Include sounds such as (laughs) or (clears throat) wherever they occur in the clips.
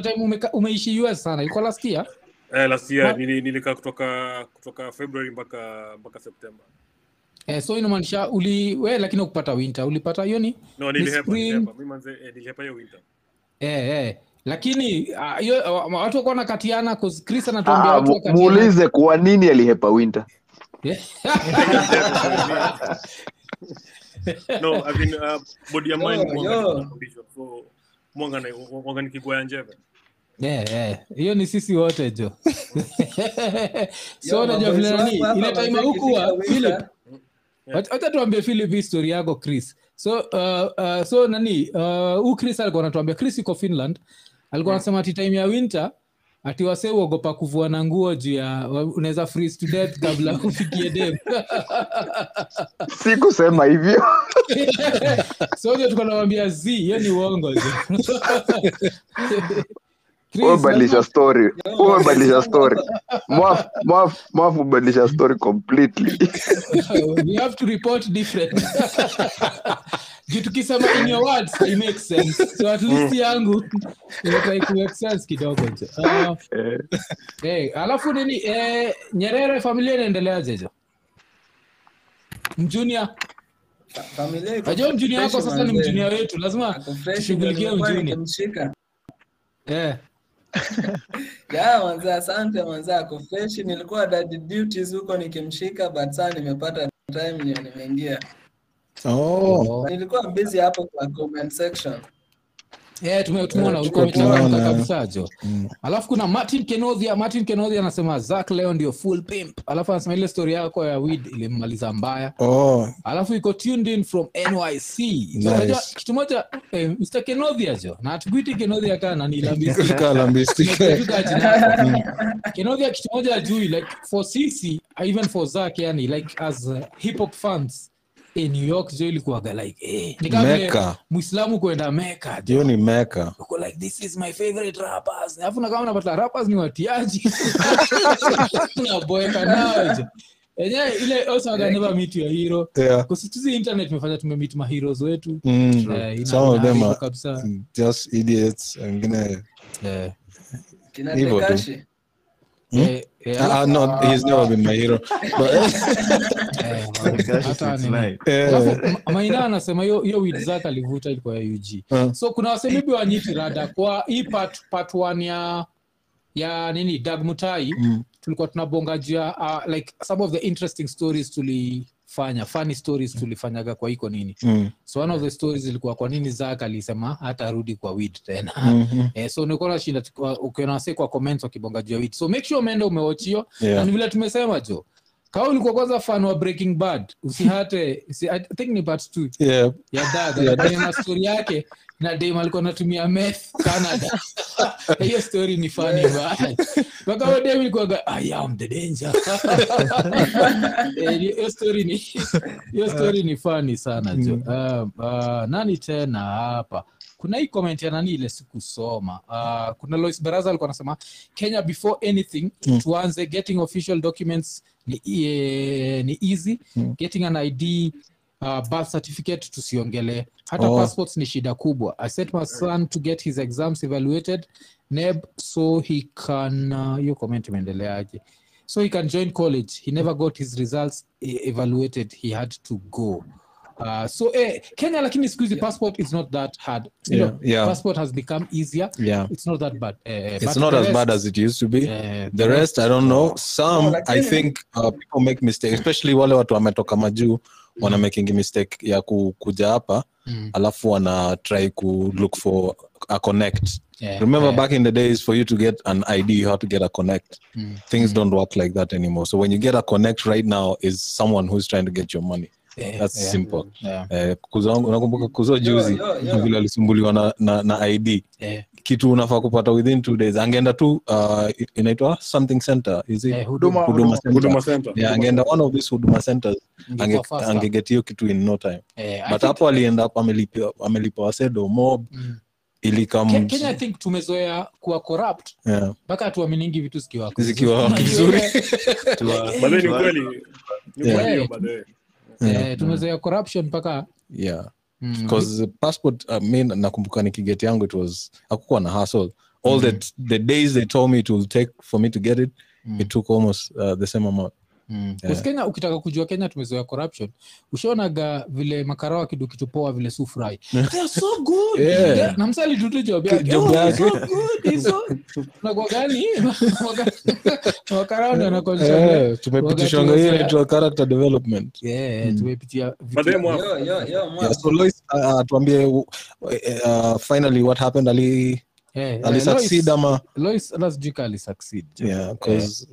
kuna time umeka, umeishi us sana ilikuwa last year Eh, last year Ma- nili, nilikaa kutoka kutoka February mpaka mpaka September. eh, so inamaanisha uli we lakini ukupata winter ulipata hiyo ni No, Ni nilihepa, spring. nilihepa. Mimi manze eh, nilihepa hiyo winter. eh, eh. lakini ah, hiyo uh, watu wakuwa nakatiana 'cause chris anatuambia Ah, watu wakatiana muulize kwa nini alihepa winter Eh. (laughs) no, I mean, uh, body ya mind mwanga. So mwanga na mwanga ni kigwaya njeve. Eh, yeah. hiyo ni sisi wote jo (laughs) so unajua vile nani ile time hukuwa philip. wacha tuambie philip hii yako chris. So uh, uh, so nani uh, huu chris alikuwa anatuambia chris yuko finland. Alikuwa anasema ati time ya winter ati wase uogopa kuvua na nguo juu ya unaweza freeze to death kabla (laughs) ufikie dem (laughs) si kusema hivyo. So ndio tuko nawambia z hiyo ni uongo umebadilisha story. Yo, umebadilisha story. Mwaf mwaf mwaf story completely. (laughs) We have to report different. (laughs) Juu tukisema in your words it makes sense. So at least yangu inatrai ku sense kidogo uh, Eh, hey, alafu nini eh, nyerere familia inaendeleaje jo? Mjunia najua mjunia wako sasa ni mjunia wetu lazima tushughulikie mjunia nikimshika. (laughs) Ya, manze asante mwanza, ako fresh nilikuwa dad duties huko nikimshika but saa nimepata time nimeingia Oh, nilikuwa busy hapo kwa comment section Yeah, tume- tumeona Eh, ulikuwa umechangamka kabisa jo alafu kuna martin kenodhia martin kenodhia anasema zak leo ndio full pimp. Alafu anasema ile story yako ya wid ilimmaliza mbaya. Oh, alafu iko tuned in from nyc Nice. kitu moja eh, mr kenodhia jo na hatukuiti kenodhia kaa nanilambisi Sika lambistika. Tumekumbuka jina lako. kenodhia kitu moja ajui like for sisi even for zak yani like as uh, hip hop fans in new york jo ilikuwaga like eh, ni kama vile muislamu kwenda jo hiyo ni meka uko like this is my favorite rappers. Alafu na kama unapata rappers ni watiaji. Unaboeka nao enyewe ile also I never meet your hero. Yeah. kusituzi internet imefanya tumemeet ma heroes wetu. Mm. Eh, some of them are kabisa. just idiots wengine Hivyo tu. Yeah. Uh, Ah, ah, no, he's never been my hero. (laughs) But, eh, (laughs) eh, maina anasema hiyo hiyo wid zake alivuta ilikuwa ya ug uh, so kuna wasemibi wanyiti rada kwa hii part, part one ya ya nini dag mutai mm, tulikuwa tunabonga juu ya uh, like some of the interesting stories tulifanya funny stories tulifanyaga kwa iko nini. Mm, so one of the stories ilikuwa kwa nini zak alisema hata arudi kwa wid tena? Mhm, (laughs) eh, so nilikuwa nashinda ukiona wase kwa comments wakibonga juu ya wid so make sure umeenda umewachio yeah. na ni vile tumesema jo kawa ulikuwa kwanza fan wa breaking bad? Usihate usi, i think ni part two. Yeah. ya dada yeah. na story yake na dem alikuwa anatumia meth canada. (laughs) Hiyo story ni fani mpaka huyo dem ilikuwaga i am the danger. (laughs) Eh, hiyo story ni hiyo story ni funny sana jo. Um, uh, nani tena hapa? Kuna hii comment ya nani ile sikusoma? Uh, kuna lois baraza alikuwa anasema kenya before anything Mm. tuanze getting official documents ni, eh, ni easy. Mm. getting an id uh, birth certificate tusiongelee hata Oh. passports ni shida kubwa. I sent my son to get his exams evaluated. Neb so he can uh, hiyo comment imeendeleaje so he can join college. He never got his results eh, evaluated. He had to go Uh, so eh, kenya lakini siku hizi passport is not that hard. You Yeah, know, yeah. passport has become easier. Yeah. it's not that bad. Eh, It's not as rest, bad as it used to be. eh, the rest i don't know. Some No, i think uh, people make mistakes especially wale watu wametoka majuu wana making mistake ya ku, kuja hapa mm, alafu wana try ku look for a connect. Eh, remember eh, back in the days for you to get an id you had to get a connect. Mm, things don't work like that anymore. So when you get a connect right now is someone who's trying to get your money that's eh, simple. yeah, eh, kuzo wangu unakumbuka kuzo juzi vile alisumbuliwa na, na, na id eh, kitu unafaa kupata within two days. Angeenda tu uh, inaitwa something center is it? Eh, huduma. Huduma center. Huduma Center. yeah, angeenda one of these huduma centers ange- angeget hiyo kitu in no time. Eh, but hapo alienda hapo amelipa amelipa wasedo mob. Mm. ilikam kenya i think tumezoea kuwa corrupt. Yeah. mpaka hatuaminingi vitu zikiwa Zikiwa (laughs) vizuri. (laughs) ni Yeah. Eh, tumezoea corruption mpaka yeah. Mm, because passport uh, mi nakumbuka nikigeti yangu it was hakukuwa na hustle all the the days they told me it will take for me to get it Mm. it took almost uh, the same amount Mm. Yeah. Kenya ukitaka kujua kenya tumezoea corruption ushaonaga vile makarao kidu vile (laughs) They are so good Yeah. Yeah, na msali tutu job yake Job Oh, yake. so good, he's so- Unakuwa gani (laughs) makarao ndio Eh, wanakontrol. tumepitishwanga Wakati hiyo inaitwa character development Yeah, Mm. tumepitia vitu- But then mwa- yo yo yo yeah, so Lois, uh, tuambie uh, uh, finally what happened ali Yeah, yeah, succeed Lois- ama Lois hata sijui ali succeed. yeah because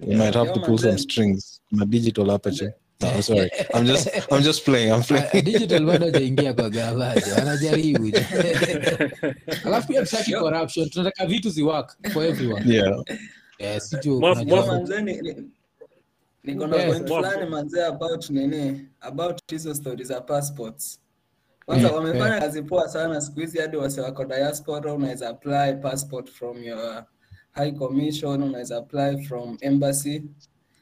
we Yeah, might have yo, to pull some strings. My digital aperture no, sorry. I'm just i'm just playing i'm Ah, playing. digital bado hajaingia kwa (laughs) gavaja anajaribu. (laughs) Alafu pia tutaki corruption tunataka vitu ziwork for everyone. Yeah. Yes, ni- ni- niko na point fulani manzee about nini? About hizo stories za passports. Kwanza Mm, wamefanya yeah. kazi poa sana siku hizi hadi wase wako diaspora unaweza apply passport from your high commission unaweza apply from embassy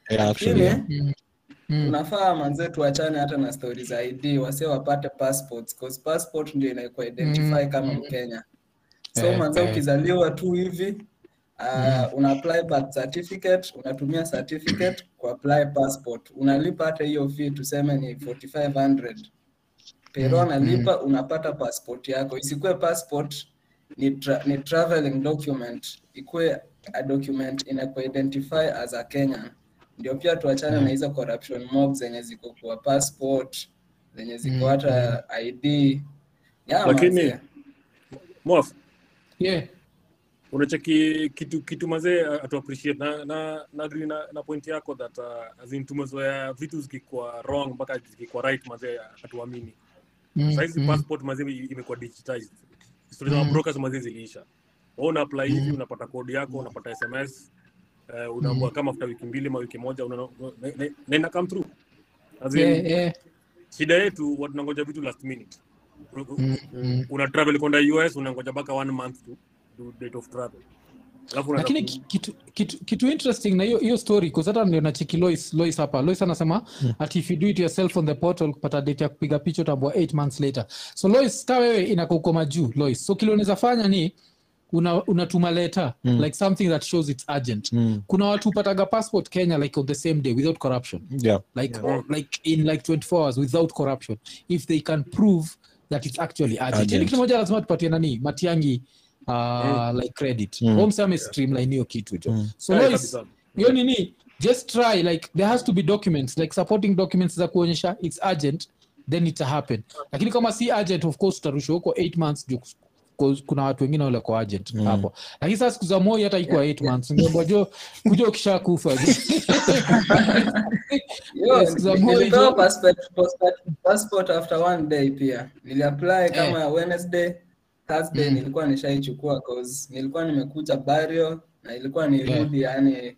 yeah lakini yeah. Mm. Mm. unafaa manze tuachane hata na stori za id wase wapate passports cause passport ndio inaikuwa identify Mm, kama mkenya so Eh, manze eh. ukizaliwa tu hivi uh, una apply birth certificate unatumia certificate ku apply passport unalipa hata hiyo fee tuseme ni 4500 pero analipa unapata passport yako isikuwe passport ni, tra ni traveling document ikuwe a document ina kuidentify as a Kenyan. Ndio pia tuachane na hizo corruption mob zenye ziko kwa passport zenye ziko Mm, hata ID yeah, Lakini- Mof, Yeah. unacheki kitu kitu mazee atu appreciate na na na agree na, na point yako that uh, as in tumezoea vitu zikikuwa wrong mpaka zikikuwa right mazee hatuamini. Mm, saizi mm. passport mazee imekuwa digitized stories za Mm. brokers mazee ziliisha wewe una apply hivi unapata kodi yako unapata sms uh, unaambua kama after wiki mbili ma wiki moja una na- na- na come through. As in Yeah, yeah. shida yetu watu tunangoja vitu last minute. Mm, mm. una travel kwenda US unangoja mpaka one month to date of travel lakini kitu, kitu, kitu interesting na hiyo hiyo story hata ndio nachiki lois lois hapa. Lois anasema ati if you do it yourself on the portal kupata date ya kupiga picha utambua 8 months later. So lois ka wewe inakukoma juu lois. So kile unaweza fanya ni una, unatuma letter Mm. like something that shows it's urgent. Mm. kuna watu upataga passport kenya like on the same day without corruption. Yeah. Like Yeah. or, like in like 24 hours without corruption. If they can prove that it's actually urgent. Urgent. yani kitu moja lazima tupatie nani? Matiangi uh, like credit. Mm. mm. ame streamline hiyo kitu jo Mm. so Yeah, Lois, hiyo nini? Just try like there has to be documents like supporting documents za kuonyesha it's urgent then it happen. Lakini kama si urgent of course utarushwa huko 8 months juu kuna watu wengine wale kwa urgent Mm. hapo. Lakini sasa siku za moi hata ikuwa 8 months. Ngeambwa (laughs) jo kuja ukisha kufa passport, passport, passport after one day pia. Niliapply kama wednesday thursday Mm. nilikuwa nishaichukua cause nilikuwa nimekuja bario na ilikuwa nirudi yani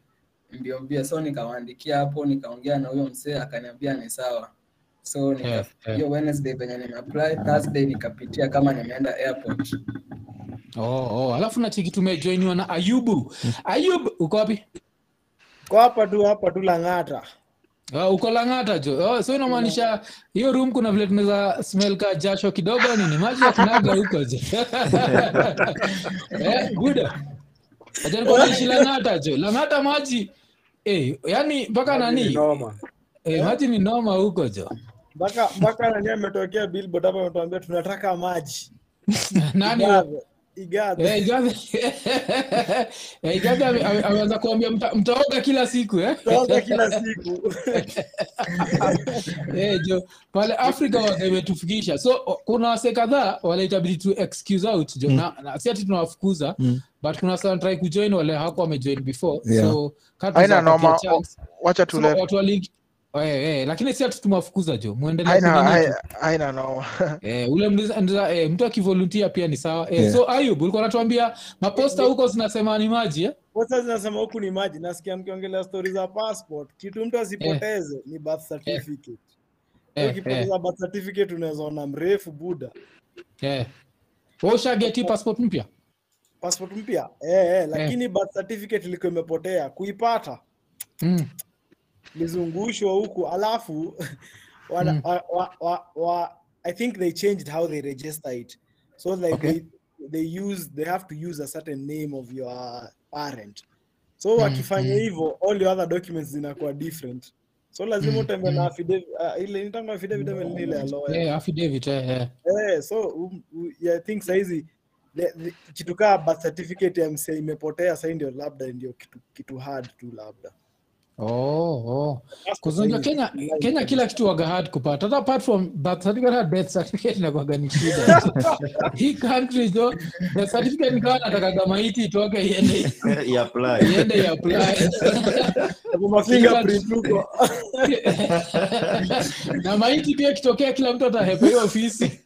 mbio mbio so nikawaandikia hapo nikaongea na huyo msee akaniambia ni sawa so hiyo Yeah, yeah. wednesday venye nimeapply thursday nikapitia kama nimeenda airport oh, oh. alafu nachiki tumejoiniwa na ayubu ayub uko wapi Kwa hapa tu hapa tu Lang'ata. Uh, uko langata jo. Oh, so inamaanisha hiyo room kuna vile tunaweza smell ka jasho kidogo nini? Maji yakinaga huko jo (laughs) eh, buda langata jo. Langata maji eh, yani mpaka nani? eh, maji ni noma huko jo. Mpaka mpaka nani ametokea billboard hapa ametuambia tunataka maji. (laughs) nani Eh, (laughs) Eh, Igathe ame- ame- ameanza kuambia mtaoga kila siku eh? Kila siku. (laughs) Eh, jo pale afrika waga imetufikisha so kuna wase kadhaa wale itabidi tu excuse out jo na, na si ati tunawafukuza Mm. but kuna wase wanatry kujoin wale hawako wamejoin before Yeah. so haina noma wacha wacha so watu eh, eh, lakini si ati tumewafukuza jo muendelee haina kunini tu. haina- haina noma (laughs) Eh, ule eh, mtu akivolunteer pia ni sawa eh, Yeah. so ayub ulikuwa natuambia maposta huko zinasema ni maji eh? Posta zinasema huku ni maji. Nasikia mkiongelea stori za passport. Kitu mtu asipoteze ni birth certificate. Eh, eh, Ukipoteza birth certificate unaweza ona mrefu buda. eh. Ushageti passport mpya Passport mpya eh, eh, lakini birth certificate ilikuwa imepotea. Kuipata mm. Lizungushwa huku alafu (laughs) wana, Mm. wa, wa, wa, wa, I think they changed how they register it. So like Okay. they, they use they have to use a certain name of your parent so wakifanya hivyo all your other documents zinakuwa different so lazima utembe na affidavit uh, ile nitanga affidavit ama ni ile lawyer Eh, affidavit eh, eh. Eh, so um, yeah, I think saizi kitu kaa birth certificate ya msee imepotea sai ndio labda ndio kitu, kitu hard tu labda Oh, oh. Kuzunja Kenya, Kenya kila kitu waga hard kupata. Hata apart from birth certificate, hata death certificate inakuwaga ni shida. (laughs) Hii country jo, death certificate nikawa natakaga maiti itoke iende (laughs) iapply iende apply. Kuna fingerprint huko. (laughs) na maiti pia kitokea kila mtu atahepa hiyo ofisi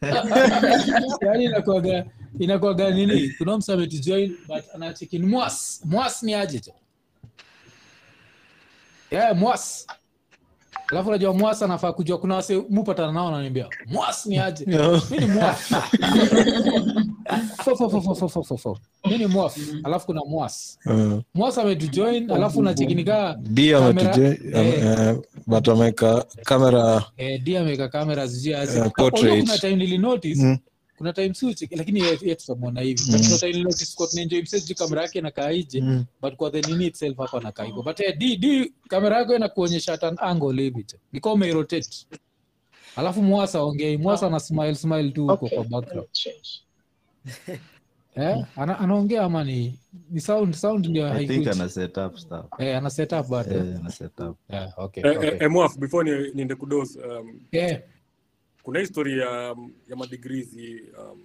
yaani inakuwa inakuwaga nini kuna msa ametujoin but anacheki mwas mwas ni aje jo yeah, mwas alafu unajua mwas anafaa kujua kuna wase mupatana nao ananiambia mwas ni aje? (laughs) Mi ni mwaf mi ni mwaf alafu kuna mwas mwas ametujoin alafu nachekinikaa d Kamera- ametuje eh. uh, but ameweka kamera eh, ameweka kamera sijui aje. Eh, kuna time nilinotice Mm. Kuna time si lakini ye- ye tutamwona hivi. But time nilinotice Scott Nenjo himself kamera yake inakaa ije Mm. but kwa the nini itself hapa nakaa hivyo. But eh, di di kamera yako inakuonyesha at an angle hivi tu. Umeirotate alafu mwasa ongei mwasa ana smile smile tu huko kwa background. (laughs) Eh ana, anaongea ama ni ni sound sound ndio i ana set up stuff. Eh ana set up bado eh ana set up. Yeah okay Eh, okay. eh, eh, Mwaf, before ni- niende kudos um, yeah kuna histori ya, ya madegrees hii, um,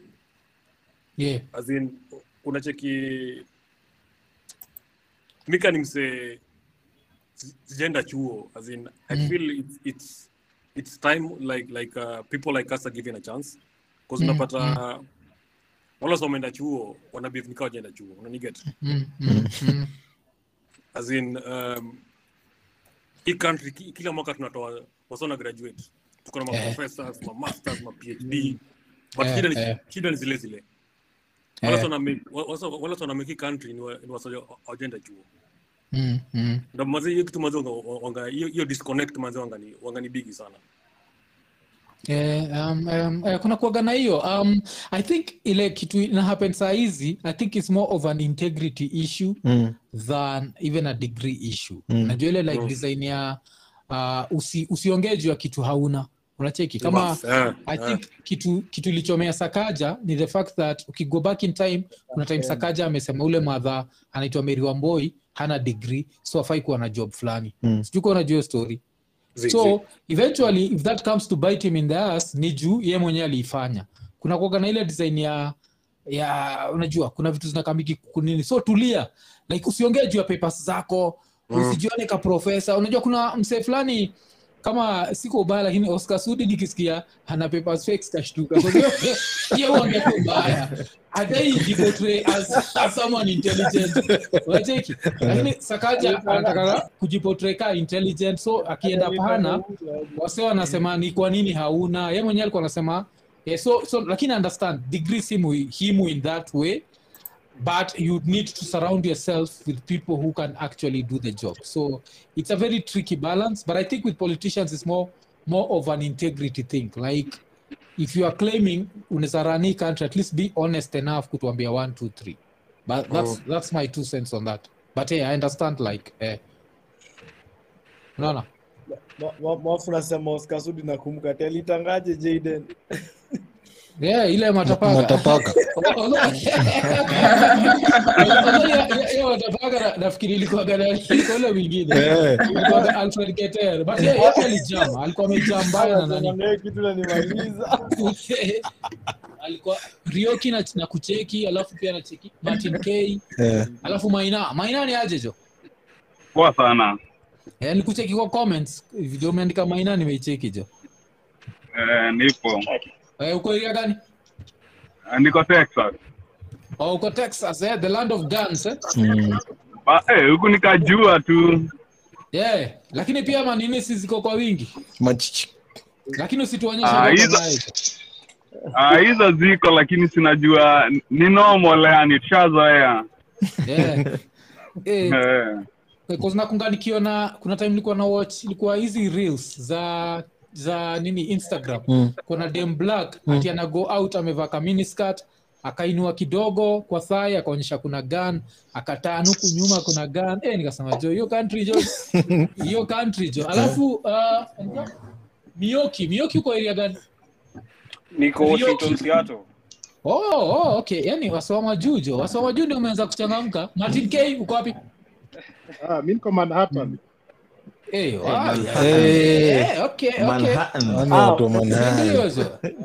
yeah. as in kuna cheki mika ni mse sijaenda chuo as in i Mm. feel it's, it's, it's time like, like uh, people like us are given a chance. Bcause Mm, unapata wala wasa wameenda chuo wanabif nikawa wajaenda chuo unaniget mm, mm, mm. as in um, hii country kila mwaka tunatoa wasona graduate tuko na Eh. maprofessors ma masters ma phd but Eh, shida ni, eh. shida ni zile zile Eh. wala country ni ni wasa Mm, mm. ndo hiyo kitu wanga- bigi sana Eh, um, um, eh, kuna kuaga na hiyo um, i think ile kitu ina happen saa hizi i think it's more of an integrity issue Mm. than even a degree issue Mm. najua ile like Mm. design ya uh, usi, usiongee juu ya kitu hauna. Unacheki? Kama Bas, eh, i think yeah. kitu kitu ilichomea sakaja ni the fact that ukigo back in time kuna time sakaja amesema ule madha anaitwa meri wamboi hana degree so afai kuwa na job fulani. Mm. sijui kuwa unajua story. Zi- zi. so eventually if that comes to bite him in the ass ni juu ye mwenyewe aliifanya. Kuna kuoga na ile design ya ya unajua kuna vitu zinakamiki kunini so tulia. Like usiongee juu ya papers zako Mm. usijione ka profesa unajua kuna msee fulani kama siko ubaya lakini oscar sudi nikisikia ana papers fake kashtuka hiyo tu mbaya. Adai jiportray as, as someone intelligent. Unacheki? Lakini sakaja anataka kujiportray intelligent. So akienda pana wase wanasema ni kwa nini hauna? Ye mwenyewe alikuwa anasema yeah, so, so lakini understand degree si muhimu in that way but you need to surround yourself with people who can actually do the job so it's a very tricky balance but i think with politicians it's more more of an integrity thing like if you are claiming unaweza run hii country at least be honest enough kutuambia one two three but that's that's my two cents on that but hey, i understand like eh, unaona mwafu nasema Oscar Sudi nakumbuka ati alitangaje Jayden yeah ile matapaka. Matapaka. (laughs) Hiyo (laughs) matapaka nafikiri ilikuwa ile mwingine. Eh. Alfred Keter. But yeye yeye alijam alikuwa amejambaya na nani. Anasema, "Eh, kitu (laughs) alikuwa Rioki na, na kucheki alafu pia na cheki Martin K. Yeah. alafu Maina. Maina ni aje jo poa sana. Yeah, ni kucheki kwa comments. Video umeandika Maina nimeicheki jo eh, nipo eh, uko area gani Uh, niko Texas oh, uko Texas eh, the land of guns eh? Mm. Ba- eh, huku nikajua tu yeah lakini pia manini si ziko kwa wingi Machichi. lakini usituonyeshe Ah, hizo- Ah, hizo ziko lakini sinajua ni normal yani tushazoea yeah. (laughs) eh, eh, sababu nakunga nikiona kuna time nilikuwa na watch ilikuwa hizi reels za za nini instagram. Mm. kuna dem black ati ana go out amevaa kaminiskat akainua kidogo kwa thai akaonyesha kuna gan akataa huku nyuma kuna gan e, nikasema jo hiyo country jo (laughs) hiyo country jo alafu uh, mioki mioki uko area gani? Niko washington seattle. Oh, oh, okay. Yani wasoma juu jo wasoma juu ndio umeanza kuchangamka. Martin k uko wapi? Ah, mi niko Manhattan.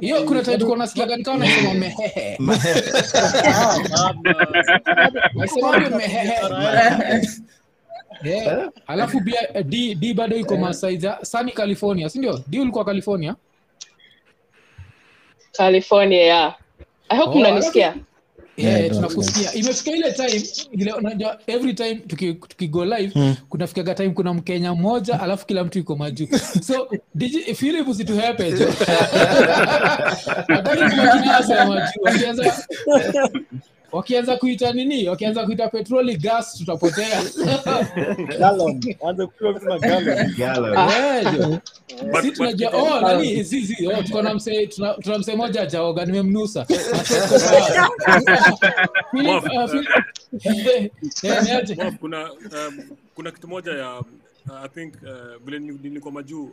Hiyo kuna time tulikuwa nasikia gani kama nasema mehehe Nasemaje mehehe Eh, alafu pia eh, d d bado iko masaiza sani california sindio d ulikuwa california? California, yeah. I hope Oh, mnanisikia. Yeah, Yeah, tunakusikia. imefika ile time ile unajua every time tuki, tukigo live Hmm. kunafikaga time kuna mkenya mmoja alafu kila mtu iko majuu. So philip usituhepe jo? (laughs) Hataki kumakinasa ya majuu wakianza wakianza kuita nini? Wakianza kuita petroli gas tutapotea. (laughs) Gallon. Eh, si tunajua kitu- oh nani? Zizi oh tuko na msee tuna, msee moja ajaoga nimemnusa. (laughs) Kuna kuna kitu moja ya uh, i think uh, vile nili- nilikuwa majuu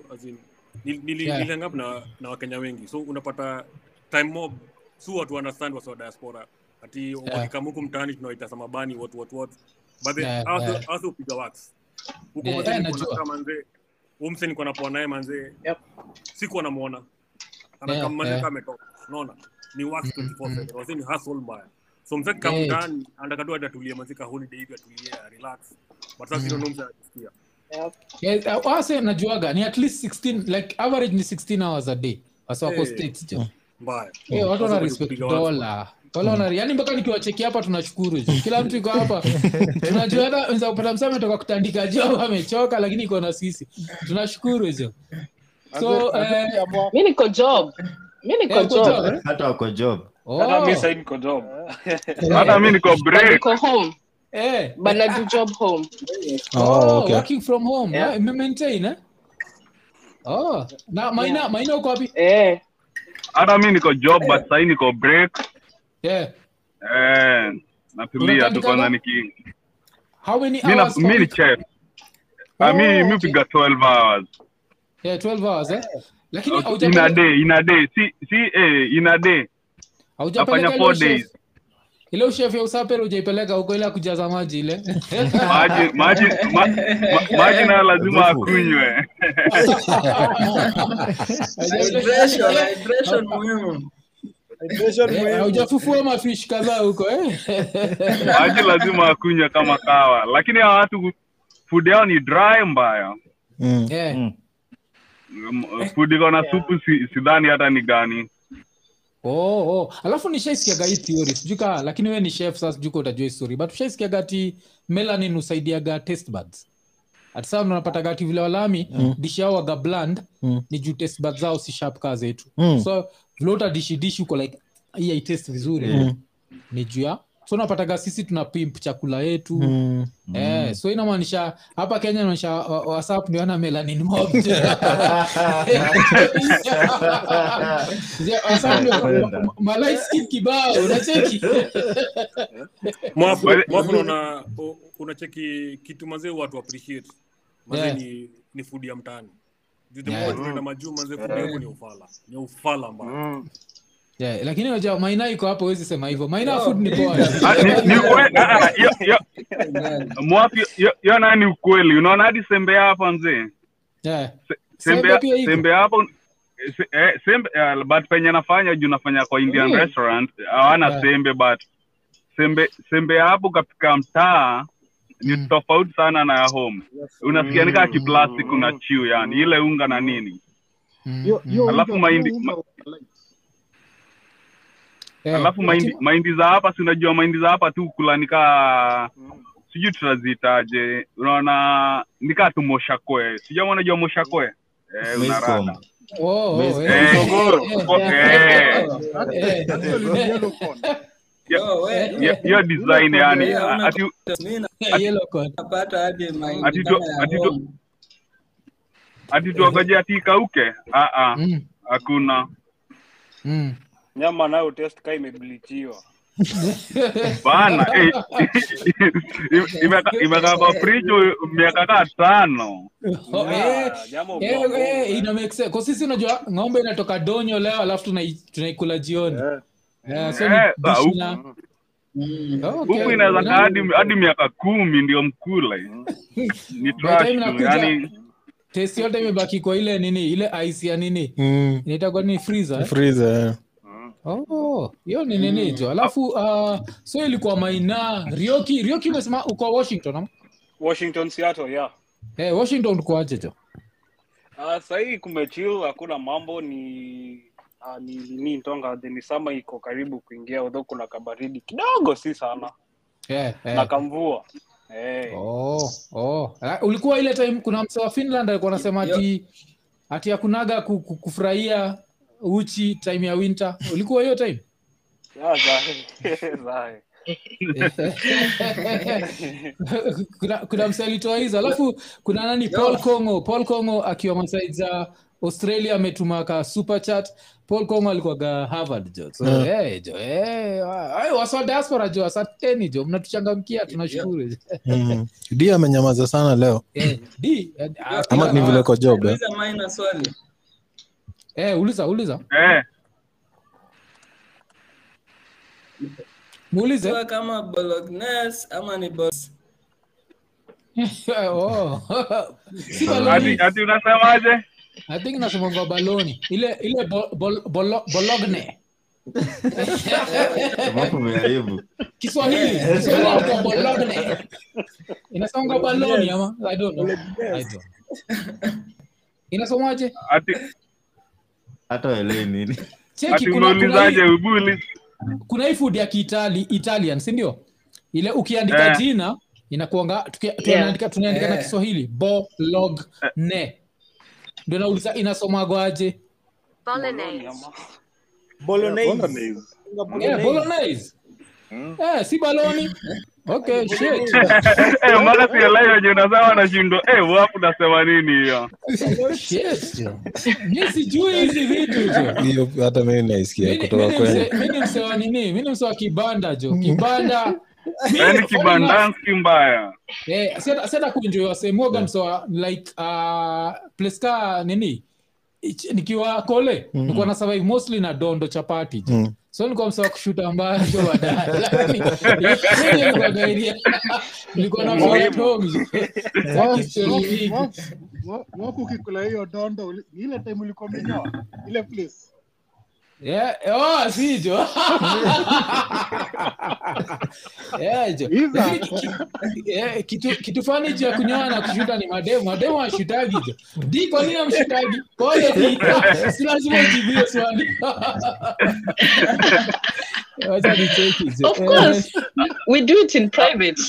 nilihang up na, na wakenya wengi. So unapata time mob su watu understand wasiwa diaspora ati Yeah. wakikama huku mtaani tunawaita samabani watu watu watu. But Yeah, yeah. also upiga wax. Huko Yeah, yeah, najua. manzee niko napoa naye manzee sikuwa namuona Yeah, anakamaliza yeah. ametoka unaona? Ni wax 24/7 wazee ni hustle mbaya. So mzee Yeah. kama mtaani anataka tu atulie. Mazika holiday hivi atulie relax. But sasa ndio mzee anasikia. Yeah, uh, wase najuaga ni at least 16 like average ni 16 hours a day. Wase wako Hey. states jo. Mbaya. Eh, watu wana respect dola wala yani mpaka nikiwacheki hapa tunashukuru juu kila mtu iko hapa (laughs) tunajua hata kupata msee ametoka kutandika job amechoka lakini iko na sisi tunashukuru jo so eh, Mi niko job. Mi niko Eh, job, job. eh? hata wako job hata mi oh, niko job niko But break home. eh, But na do job home. Oh, oh, okay. working from home Yeah. yeah. maintain eh oh na maina Yeah. maina uko wapi Eh. hata mi niko job but sahii niko break yeah. Eh, natulia tu kwanza niki how many hours per ni chef. Ah, mi Oh, mi 12 hours. Yeah 12 hours eh? Lakini Okay, in a day in a day. Si si eh, in a day. Haujapeleka nafanya ile four days. ile ushef ya usapere hujaipeleka huko ile kujaza maji ile. (laughs) Maji maji ma, ma, maji na lazima akunywe. (laughs) Hydration, hydration muhimu. Eh, haujafufua mafish kadhaa huko eh? (laughs) maji lazima akunywe kama kawa lakini hawa watu food yao ni dry mbaya Mm. Eh, Mm. Mm, food iko na supu si, sidhani hata ni gani oh, oh. alafu nishaisikiaga hii theory sijui kaa lakini we ni chef sasa sijui utajua story but ushaisikiaga ati melanin husaidiaga taste buds ati saa unapataga ati vile walami Mm. dishi yao waga bland Mm. ni juu taste buds zao si sharp kaa zetu Mm. so vile uta dishi dishi uko like hii haitaste vizuri. Mm. ni juu ya so napataga sisi tuna pimp chakula yetu. Mm. Eh, so inamaanisha hapa kenya inaonyesha wa- whatsapp ndio ana melanin mob. (laughs) Skin kibao unacheki? Mwafu unaona unacheki kitu mazee watu appreciate. Mazee Yeah. ni ni food ya mtaani Majuu food ni ufala. Ni ufala mbaya. Yeah, lakini unajua maina iko hapo huwezi sema hivyo. Maina food ni poa. Mwapi yo- ukweli? Unaona hadi sembe hapa mzee? Sembe hapo sembe but penye nafanya juu nafanya kwa indian Mm. restaurant hawana sembe but sembe sembe hapo katika mtaa ni Mm. tofauti sana na ya home unasikia nikaa kiplastic una chiu yani ile unga na nini Mm, Yo- mm. yo Alafu mahindi- Yeah, alafu mahindi mahindi za hapa si unajua mahindi za hapa tu kula nikaa sijui tutazitaje unaona nikaa tu moshakoe sijua unajua moshakoe eh, unarada. Oh, oh, eh, Eh, eh, eh, eh, Hiyo- hiyo design yani. Yeah, ati eh, tuogoje ati ikauke? Ah, ah, Mm, hakuna. Mm. nyama nayo test ka imeblichiwa (laughs) bana eh, imekaa kwa frijo miaka kaa tano. Oh, eh, eh, eh. Kwa sisi unajua ng'ombe inatoka donyo leo alafu tunaikula jioni. Eh, Eh, dish huku- na- Okay. huku inaweza kaa hadi hadi miaka kumi ndio mkula By ni trash time tu, inakuja, yani taste yote imebaki kwa ile nini ile ice ya nini? Mm. inaitwa nini? Freezer eh? Freezer, yeah. Oh, hiyo ni nini jo alafu uh, so ilikuwa maina rioki rioki umesema uko washington ama? Washington, Seattle, yeah. eh, washington ukoaje jo? Uh, sahii kumechill, hakuna mambo ni uh, ni nini tonga the iko karibu kuingia, udho kuna kabaridi kidogo, si sana. Yeah, yeah. na kamvua. Hey. Oh, oh. Uh, ulikuwa ile time kuna mse wa finland alikuwa anasema ati ati hakunaga ku- ku- kufurahia uchi time ya winter. Ulikuwa hiyo time? Yeah, (laughs) (laughs) kuna, kuna msealitoa hizo. Alafu kuna nani? Paul congo paul congo akiwa masaid za australia ametuma ka super chat paul kong alikuwaga harvard jo so Yeah. hey, jo hey, waswa diaspora jo asanteni jo mnatuchangamkia tunashukuru Mm. d amenyamaza sana leo yeah. D, eh, ama ni vile kwa job eh? Eh, uliza uliza eh, muulize kama bolognes ama ni boss. (laughs) oh. (laughs) si unasemaje i think nasemanga baloni ile ile bo, bol, bolo, bologne. Umeharibu. kiswahili. Kiswahili inaitwa bologne. Inasonga baloni ama? I don't know. I don't. inasomaje ati Hata waelewi nini. cheki kuna, kuna, hii, kuna hii food ya kiitali italian si ndio? Ile ukiandika Eh. jina inakuanga tunaandika na Eh. kiswahili bologne ndio nauliza Bolognese. Yeah, bolognese. Eh, si baloni. (laughs) Okay, shit. (laughs) eh, mara unasema nashindwa eh, nasema nini hiyo (laughs) Shit, sijui hizi vitu hiyo hata mimi naisikia kutoka kwenu mse- mi ni mse wa nini? Mi ni mse kibanda jo. Kibanda. Yani kibandansi mbaya Eh, si hata- si hata kuenjoy wase Morgan like uh, pleska nini? Nikiwa kole mm. nikuwa na survive mostly na dondo chapati. Mm. so nilikuwa msewa kushuta mbayo baadaye gairia. nilikuwa na Muhimu. photo jo. Saki story mingi. mwaku ukikula hiyo dondo ile time ulikuwa ile place Yeah, oh, si jo. Yeah, jo. Iza. Lakini ki- ki- eh, kitu kitu fani cha kunyoa na kushuta ni mademu mademu ashutagi jo di kwa nini amshutagi pole di si lazima ujibie swali wacha nicheki jo Of course, we do it in private.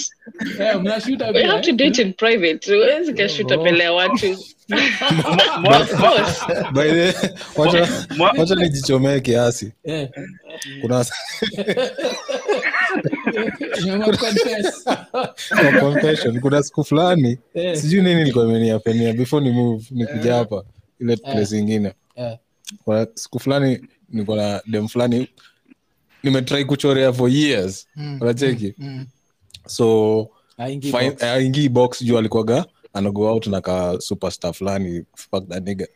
Eh mnashuta We have to do it in private. Huwezi kashuta mbele ya watu. Of course. By the way, wacha nijichomee kiasi eh kuna confession kuna siku fulani Eh. sijui nini ilikuwa imeniapenia before ni move nikuja hapa ile place ingine Eh. kuna siku fulani niko na dem fulani nimetrai kuchorea for years Mm, unacheki mm. So aingii box. juu alikwaga anago out na ka superstar fulani fuck that nigga.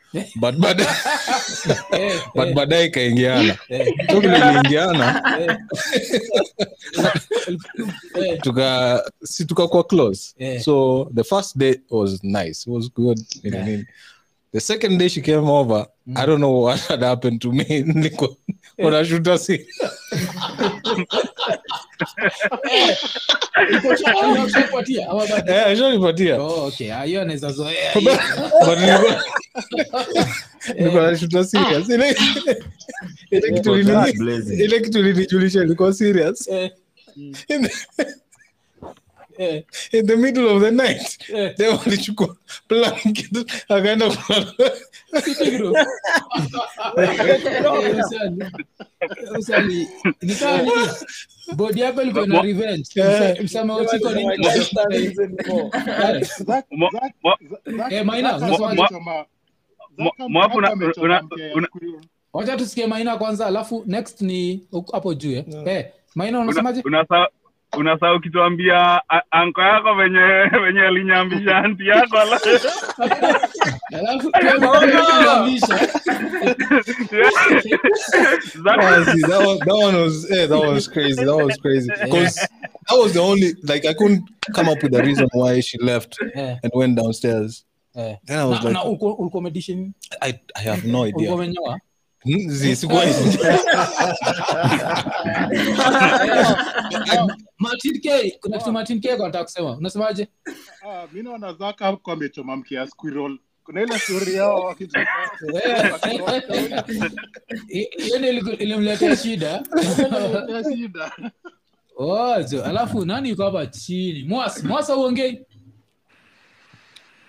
But but (laughs) Eh, (laughs) but eh, baadaye ikaingiana. Eh, so vile iliingiana. Eh. (laughs) Eh, tuka si tukakuwa close. Yeah. so the first day was nice. It was good Yeah. the second day she came over i don't know what had happened to me. (laughs) Unashuta si eh ashanipatia Oh, okay. Ah, hiyo anaweza zoea but niko niko nashuta serious. Ile kitu ile linijulisha ilikuwa serious Eh, in the, middle of the night yeah. they walichukua blanket akaenda. Eh. Ni bodi yako ilikuwa na revenge. Eh, mo- Zack- Eh, Maina, hiyo. wacha tusikie maina kwanza alafu next ni hapo juu eh. Eh, maina unasemaje unasahau ukituambia anko yako venye (laughs) venye alinyambisha anti yako ala- alafu (laughs) pia kunyambisha. See, (laughs) that was that one was that was crazy. That was crazy because that was the only like I couldn't come up with a reason why she left yeah. and went downstairs. Yeah. Then I was Na- like, na uko, uko I I have no idea. (laughs) kuna kitu Martin K anataka kusema. Unasemaje? Ah, mi naona Zaka hapo amechoma mkia squirrel. Kuna ile story yao Hiyo ndio ilimletea shida. shida. Ojo, alafu nani yuko hapa chini? mwasa Mwas uongei.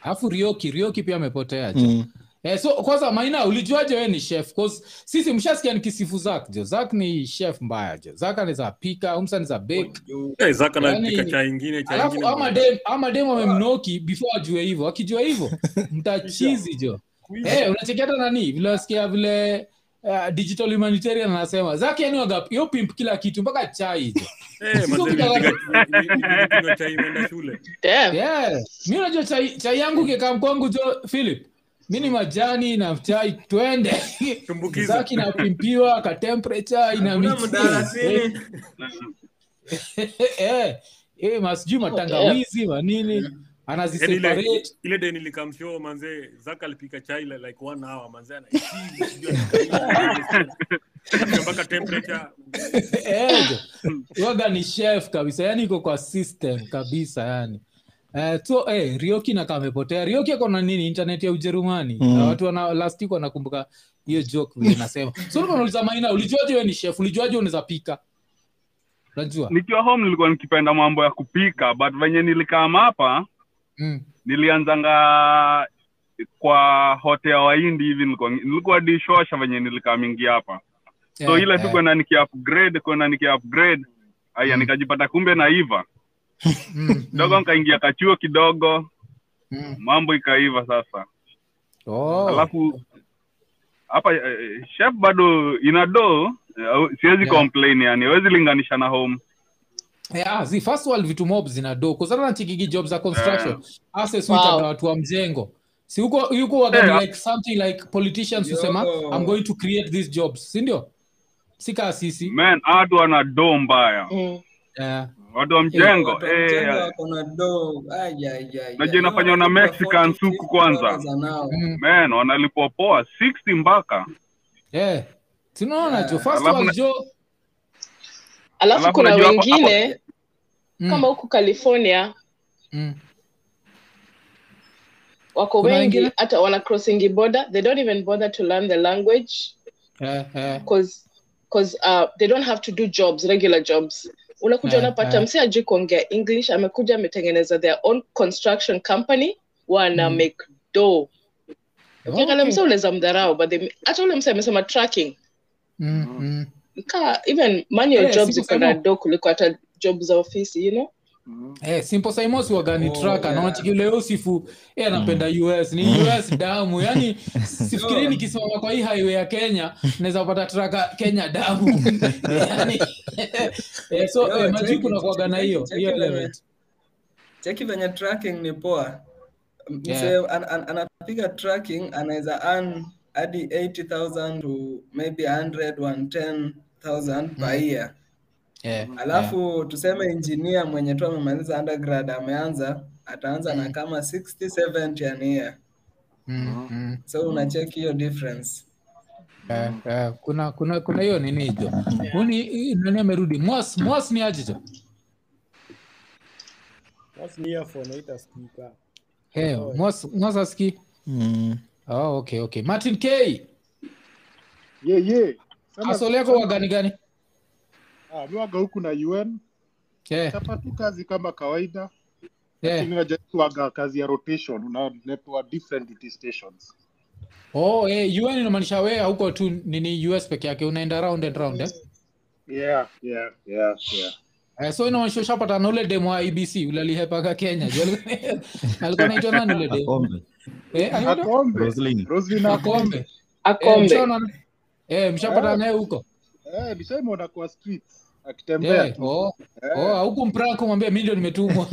Alafu Rioki, Rioki pia amepotea jo. Mm. Eh, so kwanza Maina ulijuaje wewe ni chef? Cause sisi mshasikia nikisifu Zak jo. Zak ni chef mbaya jo. Zak anaweza pika, umsa anaweza bake. Eh, Zaka anapika chai ingine chai Alafu ama dem ama dem amemnoki before ajue hivyo. Akijua hivyo (laughs) mtachizi jo. Eh, unachekia hata nani? Vile vile uh, digital humanitarian anasema zake yani waga yo pimp kila kitu mpaka chai. (laughs) Eh. Mi unajua chai, chai yangu kikam kwangu jo Philip. Mi ni majani na chai twende. Zaki napimpiwa ka temperature ina (laughs) Eh, eh, masijui matangawizi manini Yaani ile anaziseparate. ile day nilikamshow manzee Zaka alipika chai like one hour manze anaipiga mpaka temperature (laughs) Eh. Waga ni chef kabisa, yani iko kwa system kabisa yani. Eh, so eh, Rioki na kamepotea. Rioki ako na nini internet ya Ujerumani. Mm. Na watu wana last week wanakumbuka hiyo joke vile nasema. (laughs) So nilikuwa nauliza Maina, ulijuaje wewe ni chef? Ulijuaje unaweza pika? Unajua? nikiwa home nilikuwa nikipenda mambo ya kupika but venye nilikama hapa Mm. nilianzanga kwa hote ya wahindi hivi nilikuwa, nilikuwa dishwasha venye nilikaa mingi hapa so yeah, ile tu eh. kwenda nikiupgrade, kwenda niki aya mm. nikajipata kumbe naiva kidogo nkaingia nikaingia kachuo kidogo mm. mambo ikaiva sasa Oh. alafu hapa eh, chef bado ina do eh, siwezi Yeah. complain yani awezi linganisha na home Yeah, zi first world vitu mob zina do kuzana na chikiki job za construction access Wow. wow. watu wa mjengo si huko yuko waga Yeah. like something like politicians husema I'm going to create these jobs si ndio si kaa sisi man watu wana do mbaya Mm. yeah. Watu wa mjengo Najua inafanywa na Mexican suku kwanza. $40 an hour. mm. man wanalipwa poa 60 mpaka tunaona jo Alafu kuna wengine mm. kama huku california. Mm. wako wengi hata wana crossing border. They don't even bother to learn the language. Yeah, yeah. because because uh, they don't have to do jobs regular jobs unakuja yeah, unapata yeah. msi ajui kuongea english amekuja ametengeneza their own construction company wana Mm. make do ukiangalia Okay. msi unaweza mdharau but hata ule msi amesema tracking mm-hmm. ka even manual yeah, jobs iko na do kuliko hata job za ofisi you know Eh, simple Simons wagani Oh, tracker yeah. eh anapenda US ni US damu. (laughs) Yani sifikiri nikisimama kwa hii highway ya Kenya naweza kupata tracker Kenya damu. (laughs) Yani (laughs) eh, so Yo, eh, kuaga na hiyo hiyo venye- element cheki venye tracking ni poa. Yeah. an, an, anapiga tracking anaweza earn hadi 80000 to maybe 100 110000 per Mm. year eh alafu tuseme engineer mwenye tu amemaliza undergrad ameanza ataanza na Mm. kama 60 70 an year. Mm, mm. so unacheki hiyo difference. Eh, eh, kuna kuna kuna hiyo nini hijo uni nani amerudi? Mwas mwas ni aje jo That's ni earphone haita speaker. eh mwas mwas aski Mm. oh okay okay. Martin K! Ye, ye. Sema- asole yako wagani gani Ah, mi waga huku na UN. Eh chapa tu kazi kama kawaida. Eh lakini najaribu waga kazi ya rotation unaletwa different duty stations. Oh, eh, UN inamaanisha wewe huko tu nini US peke yake? Unaenda round and round eh? yeah yeah yeah yeah. Eh, so inamaanisha ushapata (laughs) ule demo wa IBC ule Kenya. Alikuwa- nani ule? Akombe. Eh, Eh. naye huko. Eh nishaimwona kwa akitembeahuku akitembea Yeah, tu oh, Eh. oh, (laughs) huku mprank umwambia mi nimetumwa